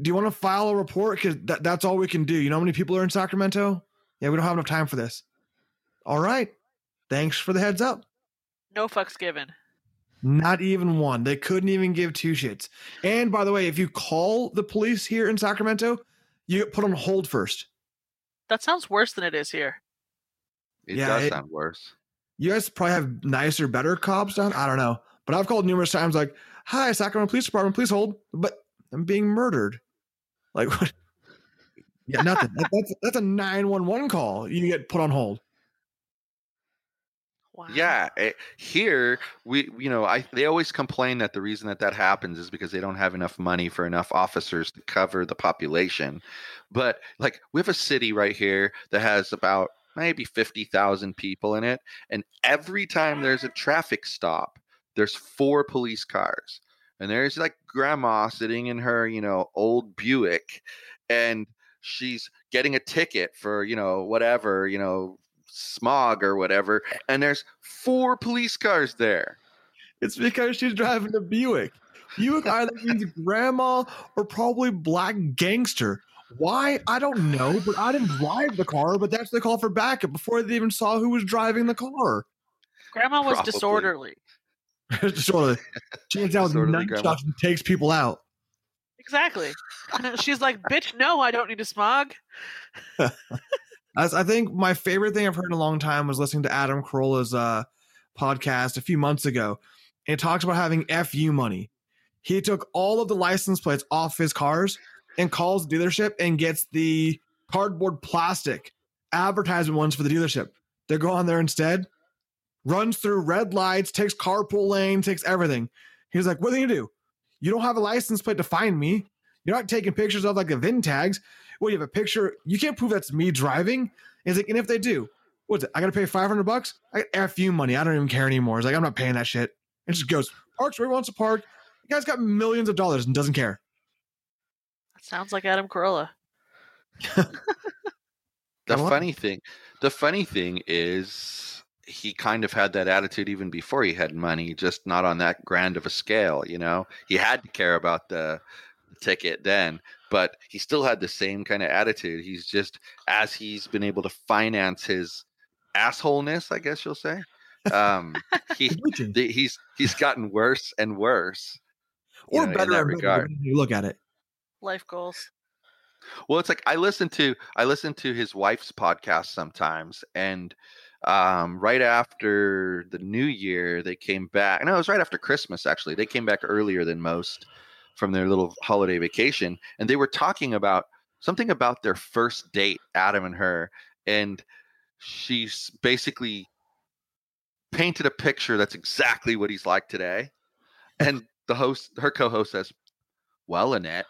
Do you want to file a report? Because that, that's all we can do. You know how many people are in Sacramento? Yeah, we don't have enough time for this. All right. Thanks for the heads up. No fucks given. Not even one. They couldn't even give two shits. And by the way, if you call the police here in Sacramento, you get put on hold first. That sounds worse than it is here. It Yeah, does it- sound worse. You guys probably have nicer, better cops down. I don't know. But I've called numerous times like, hi, Sacramento Police Department, please hold. But I'm being murdered. Like what? Yeah, nothing. That's that's a 911 call. You get put on hold. Wow. Yeah, eh, here we, you know, I they always complain that the reason that that happens is because they don't have enough money for enough officers to cover the population. But like we have a city right here that has about maybe 50,000 people in it and every time there's a traffic stop, there's four police cars. And there's like grandma sitting in her, you know, old Buick and she's getting a ticket for, you know, whatever, you know, smog or whatever eh. and there's four police cars there. It's because she's driving a Buick. Buick either means grandma or probably black gangster. Why? I don't know, but I didn't drive the car, but that's the call for backup before they even saw who was driving the car. Grandma was Probably. disorderly. sort of she gets out with Disorderly nunchucks and takes people out. Exactly. She's like, bitch, no, I don't need a smog. I think my favorite thing I've heard in a long time was listening to Adam Carolla's uh, podcast a few months ago. And it talks about having FU money. He took all of the license plates off his cars and calls dealership and gets the cardboard plastic advertisement ones for the dealership. They go on there instead, runs through red lights, takes carpool lane, takes everything. He's like, What are you do? You don't have a license plate to find me. You're not taking pictures of like the VIN tags. Well, you have a picture. You can't prove that's me driving. He's like, and if they do, what's it? I got to pay 500 bucks? I got FU money. I don't even care anymore. He's like, I'm not paying that shit. And just goes, parks where he wants to park. The guy's got millions of dollars and doesn't care. That sounds like Adam Carolla. The Come funny thing, the funny thing is, he kind of had that attitude even before he had money, just not on that grand of a scale. You know, he had to care about the, the ticket then, but he still had the same kind of attitude. He's just as he's been able to finance his assholeness, I guess you'll say. Um, he the, he's he's gotten worse and worse. you or know, in better that regard. depending on how you look at it. Life goals. Well, it's like I listen to I listen to his wife's podcast sometimes, and um, right after the New Year, they came back. No, it was right after Christmas. Actually, they came back earlier than most from their little holiday vacation, and they were talking about something about their first date, Adam and her, and she's basically painted a picture that's exactly what he's like today. And the host, her co-host, says, "Well, Lynette."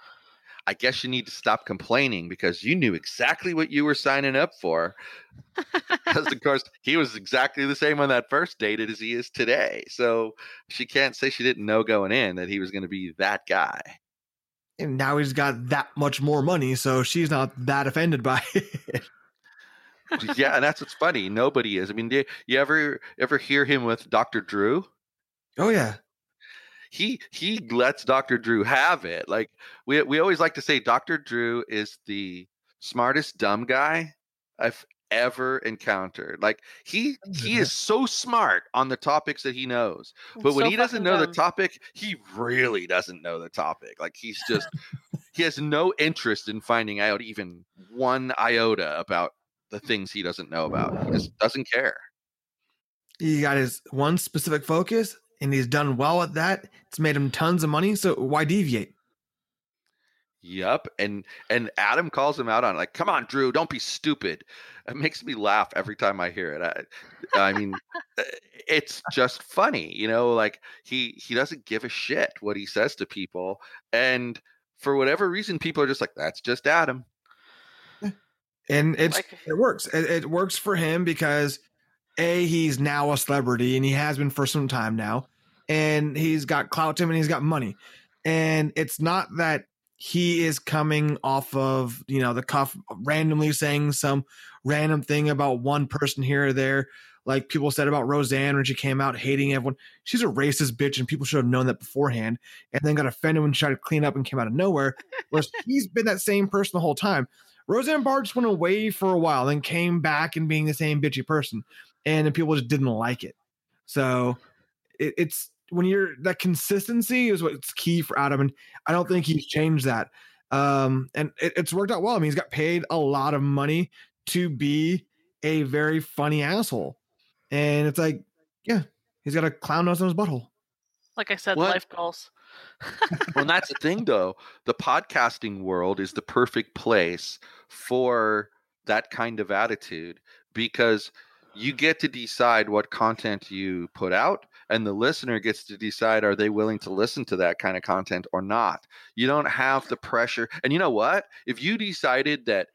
I guess you need to stop complaining because you knew exactly what you were signing up for. Because of course he was exactly the same on that first date as he is today. So she can't say she didn't know going in that he was going to be that guy. And now he's got that much more money, so she's not that offended by it. yeah, and that's what's funny. Nobody is. I mean, do you ever ever hear him with Dr. Drew? oh yeah. He he lets Dr. Drew have it. Like we we always like to say Dr. Drew is the smartest dumb guy I've ever encountered. Like he he is so smart on the topics that he knows. But when So he doesn't know the topic, he really doesn't know the topic. Like he's just he has no interest in finding out even one iota about the things he doesn't know about. He just doesn't care. He got his one specific focus and he's done well at that. It's made him tons of money, so why deviate? Yep, and and Adam calls him out on it, like, "Come on, Drew, don't be stupid." It makes me laugh every time I hear it. I, I mean, uh, it's just funny, you know. Like he he doesn't give a shit what he says to people, and for whatever reason, people are just like, "That's just Adam." And it's Like- it works. It, it works for him because a he's now a celebrity and he has been for some time now, and he's got clout to him and he's got money, and it's not that he is coming off of you know the cuff randomly saying some random thing about one person here or there like people said about roseanne when she came out hating everyone. She's a racist bitch and people should have known that beforehand and then got offended when she tried to clean up and came out of nowhere whereas he's been that same person the whole time roseanne barr just went away for a while then came back and being the same bitchy person and then people just didn't like it so it, it's when you're that consistency is what's key for Adam, and I don't think he's changed that. Um, and it, it's worked out well. I mean, he's got paid a lot of money to be a very funny asshole, and it's like, yeah, he's got a clown nose on his butthole. Like I said, What? life goals. Well, that's the thing, though. The podcasting world is the perfect place for that kind of attitude because you get to decide what content you put out, and the listener gets to decide are they willing to listen to that kind of content or not. You don't have the pressure. And you know what? If you decided that,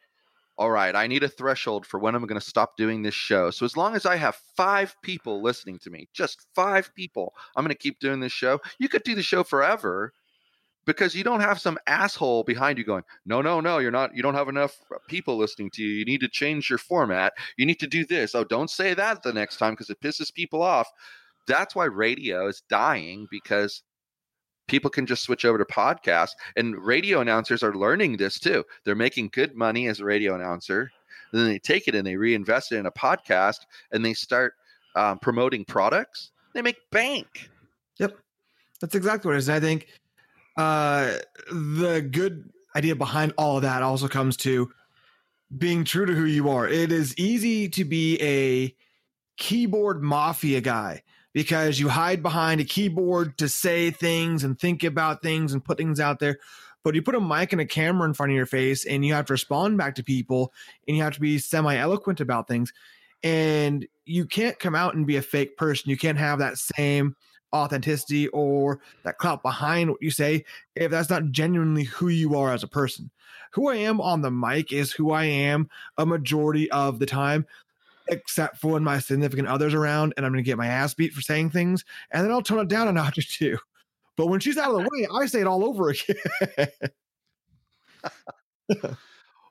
all right, I need a threshold for when I'm going to stop doing this show. So as long as I have five people listening to me, just five people, I'm going to keep doing this show. You could do the show forever because you don't have some asshole behind you going, no, no, no, you're not, you don't have enough uh, people listening to you. You need to change your format. You need to do this. Oh, don't say that the next time because it pisses people off. That's why radio is dying because people can just switch over to podcasts. And radio announcers are learning this too. They're making good money as a radio announcer. Then they take it and they reinvest it in a podcast and they start um, promoting products. They make bank. Yep. That's exactly what it is. I think uh, the good idea behind all of that also comes to being true to who you are. It is easy to be a keyboard mafia guy because you hide behind a keyboard to say things and think about things and put things out there. But you put a mic and a camera in front of your face and you have to respond back to people and you have to be semi eloquent about things. And you can't come out and be a fake person. You can't have that same authenticity or that clout behind what you say if that's not genuinely who you are as a person. Who I am on the mic is who I am a majority of the time, except for when my significant other's around and I'm going to get my ass beat for saying things, and then I'll tone it down a notch or two. But when she's out of the way, I say it all over again.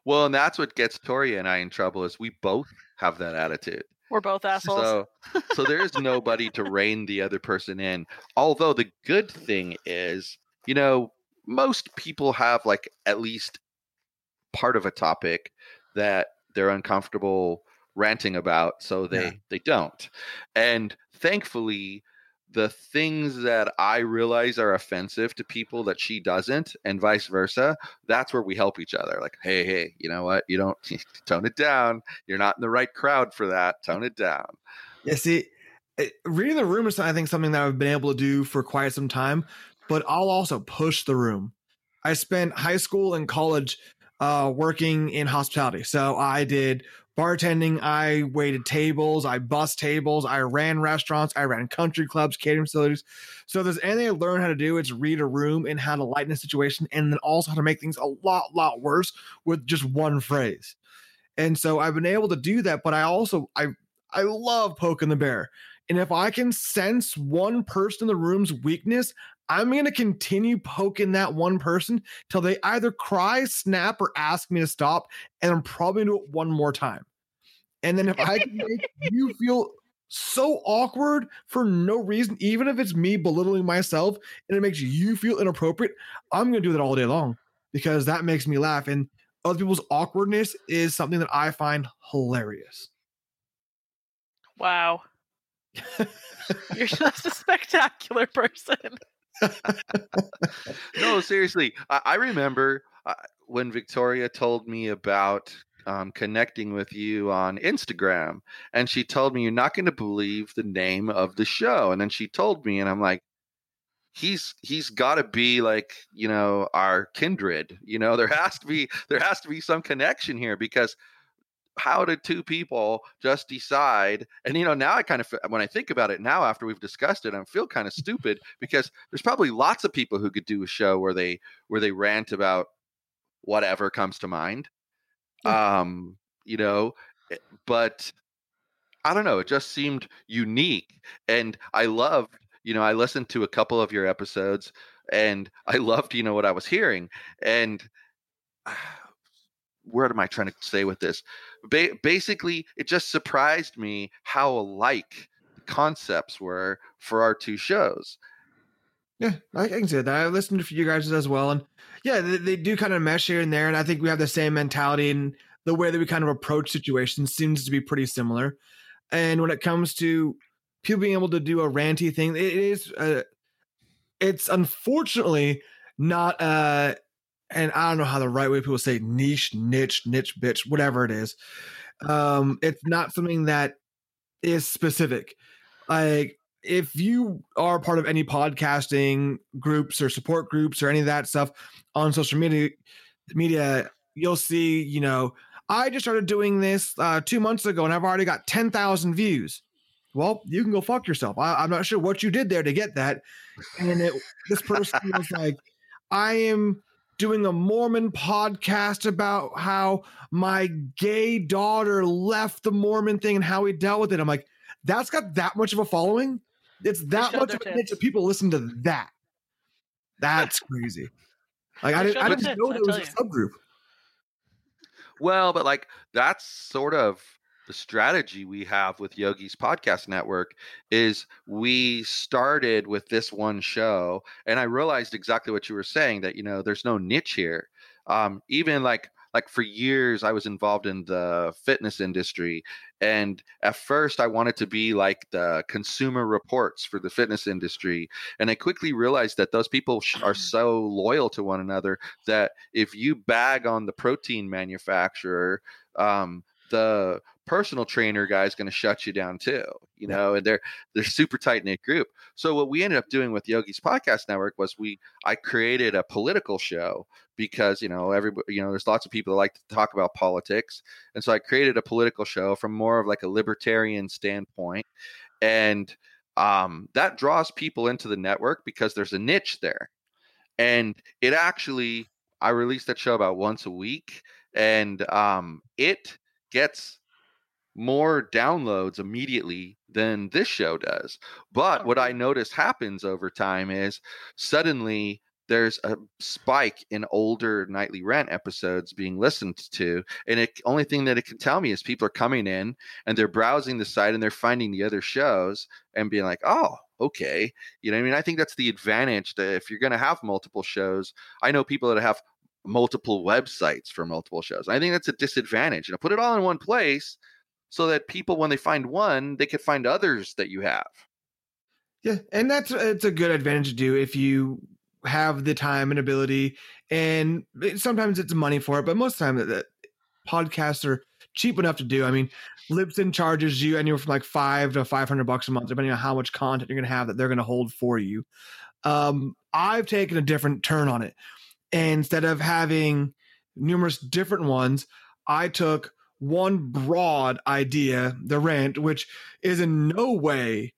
well, and that's what gets Tori and I in trouble is we both have that attitude. We're both assholes. So, so there's nobody to rein the other person in. Although the good thing is, you know, most people have like at least part of a topic that they're uncomfortable ranting about, so they yeah. they don't. And thankfully, the things that I realize are offensive to people that she doesn't, and vice versa, that's where we help each other. Like, hey, hey, you know what? You don't tone it down. You're not in the right crowd for that. Tone it down. Yeah, see, reading the room is, I think, something that I've been able to do for quite some time, but I'll also push the room. I spent high school and college uh, working in hospitality. So I did bartending, I waited tables, I bus tables, I ran restaurants, I ran country clubs, catering facilities. So if there's anything I learned how to do, it's read a room and how to lighten a situation, and then also how to make things a lot, lot worse with just one phrase. And so I've been able to do that, but I also I I love poking the bear. And if I can sense one person in the room's weakness, I'm going to continue poking that one person till they either cry, snap, or ask me to stop. And I'm probably going to do it one more time. And then if I can make you feel so awkward for no reason, even if it's me belittling myself and it makes you feel inappropriate, I'm going to do that all day long because that makes me laugh. And other people's awkwardness is something that I find hilarious. Wow. You're just a spectacular person no, seriously. I, I remember uh, when Victoria told me about um, connecting with you on Instagram, and she told me, You're not going to believe the name of the show. And then she told me, and I'm like, he's he's got to be like you know our kindred you know? There has to be there has to be some connection here because how did two people just decide? And you know now i kind of when i think about it now after we've discussed it i feel kind of stupid because there's probably lots of people who could do a show where they where they rant about whatever comes to mind um you know eh, but i don't know it just seemed unique and i loved you know i listened to a couple of your episodes and i loved you know what i was hearing and what am I trying to say with this? Ba- basically, it just surprised me how alike the concepts were for our two shows. Yeah, I can say that. I listened to you guys as well, and yeah, they, they, do kind of mesh here and there, and I think we have the same mentality and the way that we kind of approach situations seems to be pretty similar. And when it comes to people being able to do a ranty thing, it is, uh, it's unfortunately not uh and I don't know how the right way people say niche, niche, niche, bitch, whatever it is. Um, it's not something that is specific. Like if you are part of any podcasting groups or support groups or any of that stuff on social media, media, you'll see, you know, I just started doing this uh, two months ago and I've already got 10,000 views. Well, you can go fuck yourself. I, am not sure what you did there to get that. And it, this person was like, I am doing a Mormon podcast about how my gay daughter left the Mormon thing and how he dealt with it. I'm like, that's got that much of a following. It's that much of a niche that people listen to that. That's crazy. Like I didn't, I didn't know it was a subgroup. Well, but like that's sort of the strategy we have with Yogi's podcast network is we started with this one show and I realized exactly what you were saying that you know there's no niche here. Um, even like like for years I was involved in the fitness industry and at first I wanted to be like the consumer reports for the fitness industry and I quickly realized that those people are so loyal to one another that if you bag on the protein manufacturer um, the personal trainer guy is going to shut you down too. You know, and they're they're super tight knit group. So what we ended up doing with Yogi's podcast network was we I created a political show because you know everybody you know there's lots of people that like to talk about politics, and so I created a political show from more of like a libertarian standpoint, and um, that draws people into the network because there's a niche there, and it actually I release that show about once a week, and um, it gets more downloads immediately than this show does. But what I notice happens over time is suddenly there's a spike in older nightly rant episodes being listened to and the only thing that it can tell me is people are coming in and they're browsing the site and they're finding the other shows and being like oh okay. You know what i mean? I think that's the advantage that if you're going to have multiple shows i know people that have multiple websites for multiple shows. I think that's a disadvantage you know put it all in one place so that people when they find one they could find others that you have. Yeah and that's it's a good advantage to do if you have the time and ability and sometimes it's money for it but most of the time the podcasts are cheap enough to do. I mean libsyn charges you anywhere from like five to 500 bucks a month depending on how much content you're going to have that they're going to hold for you. Um, i've taken a different turn on it. And instead of having numerous different ones i took one broad idea, the rant, which is in no way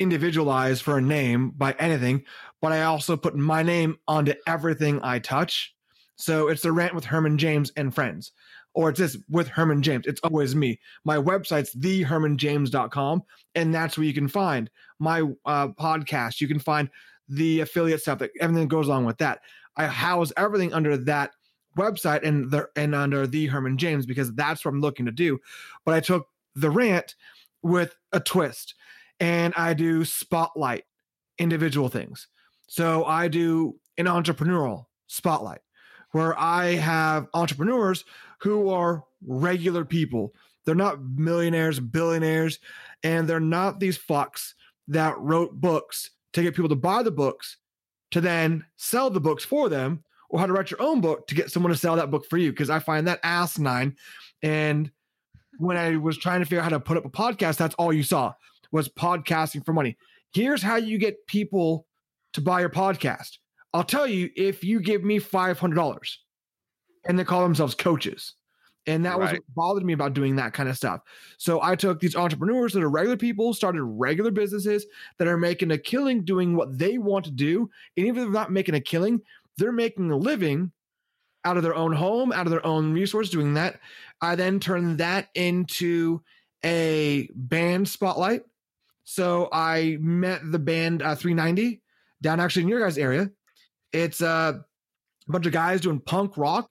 individualized for a name by anything, but I also put my name onto everything I touch. So it's the rant with Herman James and friends. Or it's this with Herman James. It's always me. My website's thehermanjames.com, and that's where you can find my uh, podcast. You can find the affiliate stuff that everything that goes along with that. I house everything under that website and the and under the Herman James because that's what I'm looking to do. But I took the rant with a twist and I do spotlight individual things. So I do an entrepreneurial spotlight where I have entrepreneurs who are regular people. They're not millionaires, billionaires, and they're not these fucks that wrote books to get people to buy the books to then sell the books for them or how to write your own book to get someone to sell that book for you because I find that asinine. And when I was trying to figure out how to put up a podcast, that's all you saw was podcasting for money. Here's how you get people to buy your podcast. I'll tell you if you give me $500 and they call themselves coaches. And that right. was what bothered me about doing that kind of stuff. So I took these entrepreneurs that are regular people, started regular businesses that are making a killing doing what they want to do. And even if they're not making a killing, they're making a living out of their own home, out of their own resource doing that. I then turn that into a band spotlight. So I met the band uh, 390 down actually in your guys' area. It's uh, a bunch of guys doing punk rock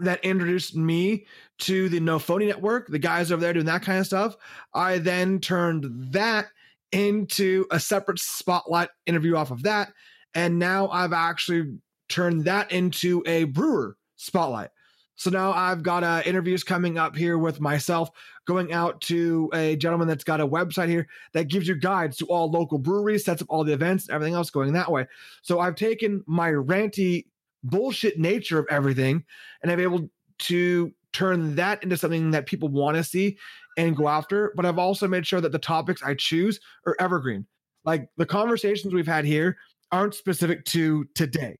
that introduced me to the No Phony Network. The guys over there doing that kind of stuff. I then turned that into a separate spotlight interview off of that. And now I've actually turn that into a brewer spotlight. So now I've got uh, interviews coming up here with myself, going out to a gentleman that's got a website here that gives you guides to all local breweries, sets up all the events, everything else going that way. So I've taken my ranty bullshit nature of everything and I'm able to turn that into something that people want to see and go after. But I've also made sure that the topics I choose are evergreen. Like the conversations we've had here aren't specific to today.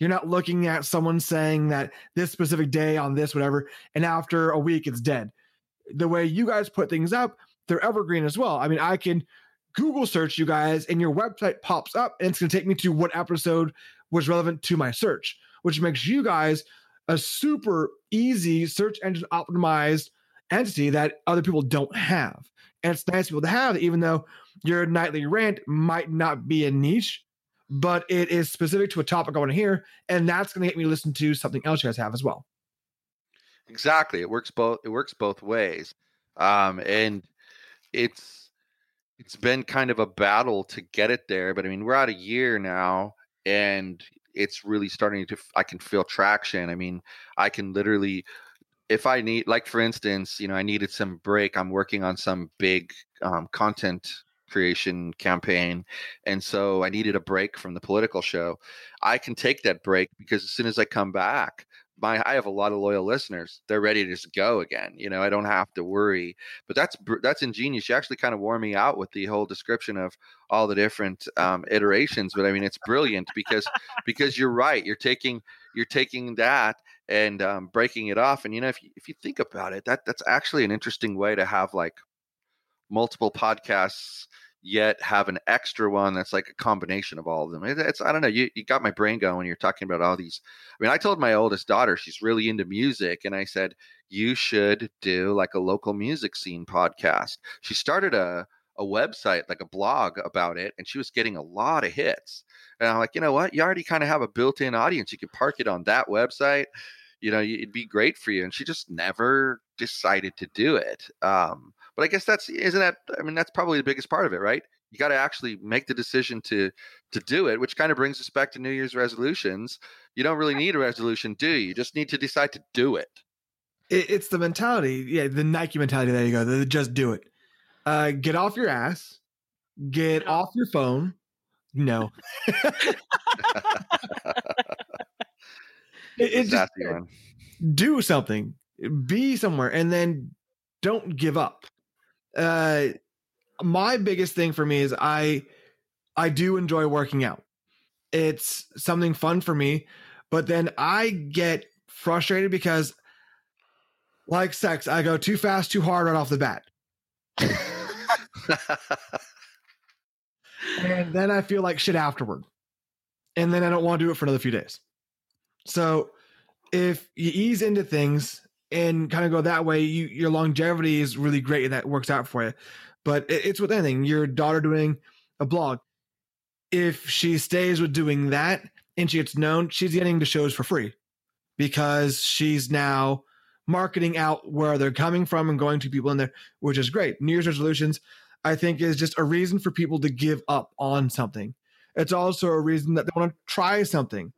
You're not looking at someone saying that this specific day on this, whatever, and after a week it's dead. The way you guys put things up, they're evergreen as well. I mean, I can Google search you guys and your website pops up and it's going to take me to what episode was relevant to my search, which makes you guys a super easy search engine optimized entity that other people don't have. And it's nice people to have, even though your nightly rant might not be a niche, but it is specific to a topic I want to hear, and that's going to get me to listen to something else you guys have as well. Exactly, it works both. It works both ways, um, and it's it's been kind of a battle to get it there. But I mean, we're out a year now, and it's really starting to. I can feel traction. I mean, I can literally if I need, like for instance, you know, I needed some break. I'm working on some big um, content creation campaign. And so I needed a break from the political show. I can take that break because as soon as I come back, my I have a lot of loyal listeners. They're ready to just go again. You know, I don't have to worry. But that's that's ingenious. You actually kind of wore me out with the whole description of all the different um, iterations. But I mean, it's brilliant because because you're right. You're taking you're taking that and um, breaking it off. And you know, if you, if you think about it, that that's actually an interesting way to have like multiple podcasts yet have an extra one that's like a combination of all of them. it's I don't know. You you got my brain going when you're talking about all these. I mean, I told my oldest daughter she's really into music, and I said you should do like a local music scene podcast. She started a a website like a blog about it, and she was getting a lot of hits. And I'm like, you know what? You already kind of have a built-in audience. You could park it on that website. You know, it'd be great for you. And she just never decided to do it. Um, but I guess that's isn't that I mean that's probably the biggest part of it, right? You got to actually make the decision to to do it, which kind of brings us back to New Year's resolutions. You don't really need a resolution, do you? You just need to decide to do it. It's the mentality, yeah, the Nike mentality. There you go. The, just do it. Uh, get off your ass. Get off your phone. No. it, it just, do something. Be somewhere, and then don't give up uh my biggest thing for me is I I do enjoy working out. It's something fun for me, but then I get frustrated because like sex, I go too fast, too hard right off the bat. and then I feel like shit afterward. And then I don't want to do it for another few days. So if you ease into things and kind of go that way, you, your longevity is really great and that works out for you. But it, it's with anything. Your daughter doing a blog, if she stays with doing that and she gets known, she's getting the shows for free because she's now marketing out where they're coming from and going to people in there, which is great. New Year's resolutions, I think, is just a reason for people to give up on something. It's also a reason that they want to try something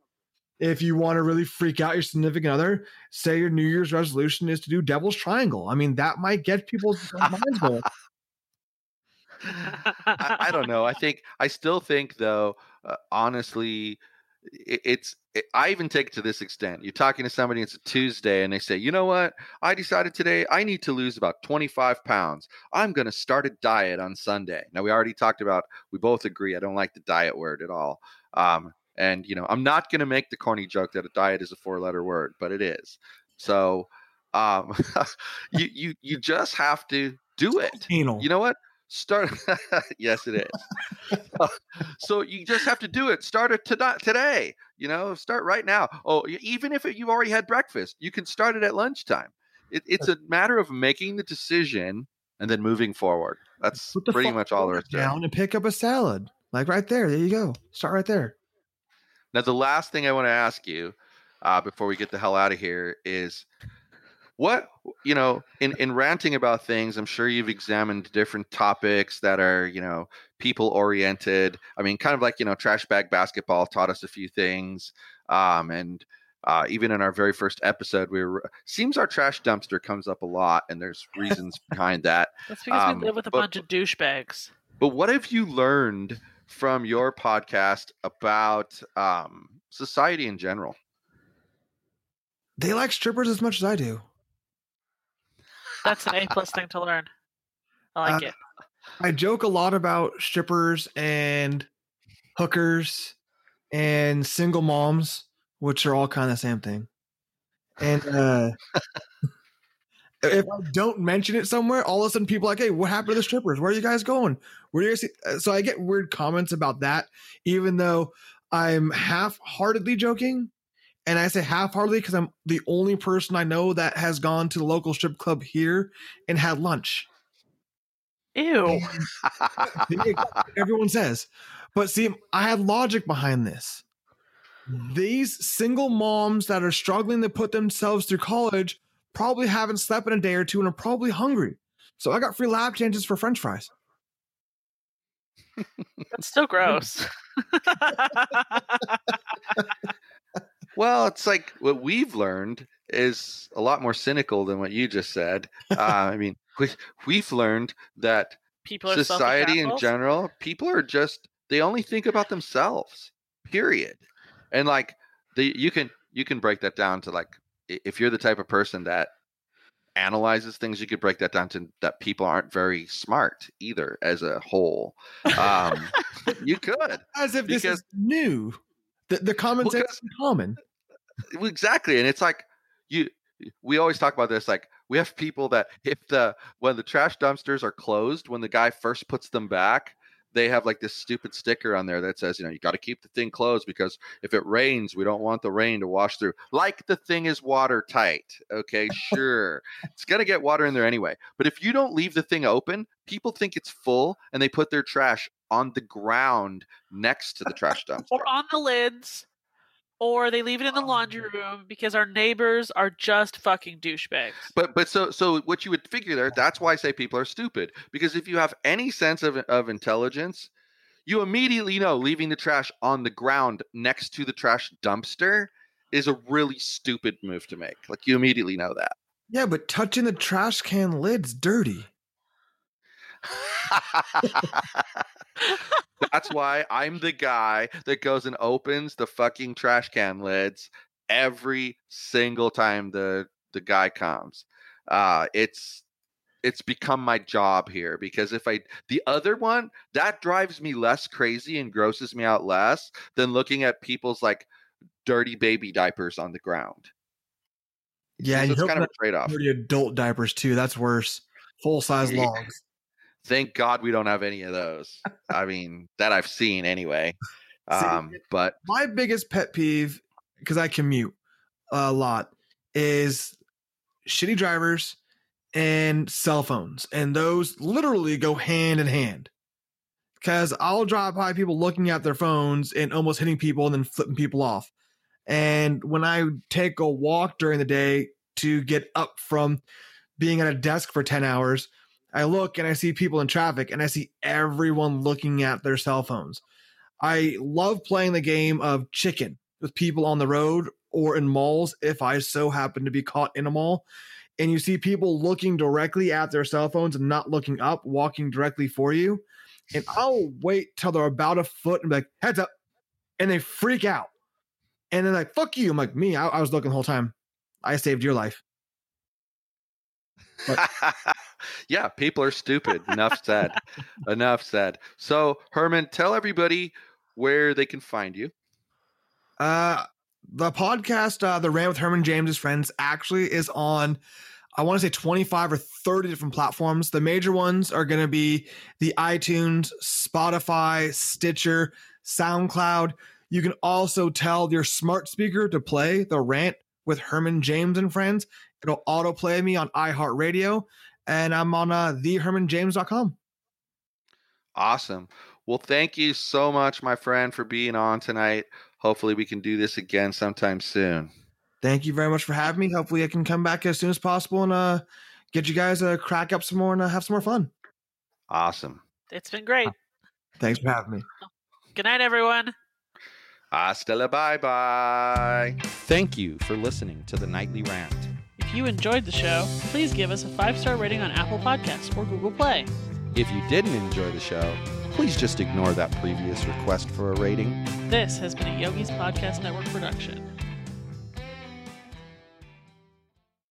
if you want to really freak out your significant other, say your New Year's resolution is to do Devil's Triangle. I mean, that might get people's minds going. I, I, don't know. I think I still think though, uh, honestly, it, it's. It, I even take it to this extent. You're talking to somebody. It's a Tuesday, and they say, "You know what? I decided today I need to lose about 25 pounds. I'm going to start a diet on Sunday." Now we already talked about. We both agree. I don't like the diet word at all. Um, and you know, I'm not going to make the corny joke that a diet is a four-letter word, but it is. So, um, you you you just have to do it. Anal. You know what? Start. yes, it is. so you just have to do it. Start it to- today. You know, start right now. Oh, even if it, you've already had breakfast, you can start it at lunchtime. It, it's a matter of making the decision and then moving forward. That's pretty much all there is down and pick up a salad. Like right there. There you go. Start right there. Now, the last thing I want to ask you uh, before we get the hell out of here is what you know in in ranting about things i'm sure you've examined different topics that are you know people oriented. I mean kind of like you know trash bag basketball taught us a few things um and uh, even in our very first episode we were seems our trash dumpster comes up a lot and there's reasons behind that that's because um, we live with a but, bunch of douchebags. but what have you learned from your podcast about um, society in general. They like strippers as much as I do. That's an A plus thing to learn. I like uh, it. I joke a lot about strippers and hookers and single moms, which are all kind of the same thing. And uh, if I don't mention it somewhere, all of a sudden people are like, "Hey, what happened to the strippers? Where are you guys going? Where do you see?" Uh, so I get weird comments about that, even though I'm half-heartedly joking, and I say half-heartedly because I'm the only person I know that has gone to the local strip club here and had lunch. Ew. Everyone says, but see, I had logic behind this. These single moms that are struggling to put themselves through college probably haven't slept in a day or two and are probably hungry. So I got free lap changes for French fries. That's still gross. well, it's like what we've learned is a lot more cynical than what you just said. Uh, I mean, we, we've learned that people society in general, people are just they only think about themselves. Period. And like the you can you can break that down to like i- if you're the type of person that analyzes things, you could break that down to that people aren't very smart either as a whole. Um, you could As if this is new. The, the common sense is common. Exactly and it's like you we always talk about this like we have people that if the when the trash dumpsters are closed when the guy first puts them back they have like this stupid sticker on there that says you know you got to keep the thing closed because if it rains we don't want the rain to wash through. Like the thing is watertight okay sure. It's going to get water in there anyway. But if you don't leave the thing open people think it's full and they put their trash on the ground next to the trash dumpster. Or on the lids, or they leave it in the um, laundry room because our neighbors are just fucking douchebags. But but so so what you would figure there, that's why I say people are stupid. Because if you have any sense of of intelligence, you immediately know leaving the trash on the ground next to the trash dumpster is a really stupid move to make. Like you immediately know that. Yeah, but touching the trash can lid's dirty. That's why I'm the guy that goes and opens the fucking trash can lids every single time the the guy comes. Uh it's it's become my job here because if I the other one that drives me less crazy and grosses me out less than looking at people's like dirty baby diapers on the ground. Yeah, so it's kind of a trade off. dirty adult diapers too. That's worse. Full size Yeah. logs. Thank God we don't have any of those. I mean, that I've seen anyway. See, Um, but My biggest pet peeve, because I commute a lot, is shitty drivers and cell phones. And those literally go hand in hand. Because I'll drive by people looking at their phones and almost hitting people and then flipping people off. And when I take a walk during the day to get up from being at a desk for 10 hours, I look and I see people in traffic and I see everyone looking at their cell phones. I love playing the game of chicken with people on the road or in malls if I so happen to be caught in a mall. And you see people looking directly at their cell phones and not looking up, walking directly for you. And I'll wait till they're about a foot and be like, heads up. And they freak out. And they're like, fuck you. I'm like, me, I, I was looking the whole time. I saved your life. yeah, people are stupid. Enough said. Enough said. So, Herman, tell everybody where they can find you. Uh, the podcast, uh, The Rant with Herman James's Friends, actually is on, I want to say 25 or 30 different platforms. The major ones are going to be the iTunes, Spotify, Stitcher, SoundCloud. You can also tell your smart speaker to play The Rant with Herman James and Friends. It'll autoplay me on iHeartRadio, and I'm on uh, thehermanjames.com. Awesome. Well, thank you so much, my friend, for being on tonight. Hopefully, we can do this again sometime soon. Thank you very much for having me. Hopefully, I can come back as soon as possible and uh, get you guys uh, crack up some more and uh, have some more fun. Awesome. It's been great. Thanks for having me. Good night, everyone. Hasta la bye bye. Thank you for listening to the Nightly Rant. If you enjoyed the show, please give us a five star rating on Apple Podcasts or Google Play. If you didn't enjoy the show, please just ignore that previous request for a rating. This has been a Yogi's Podcast Network production.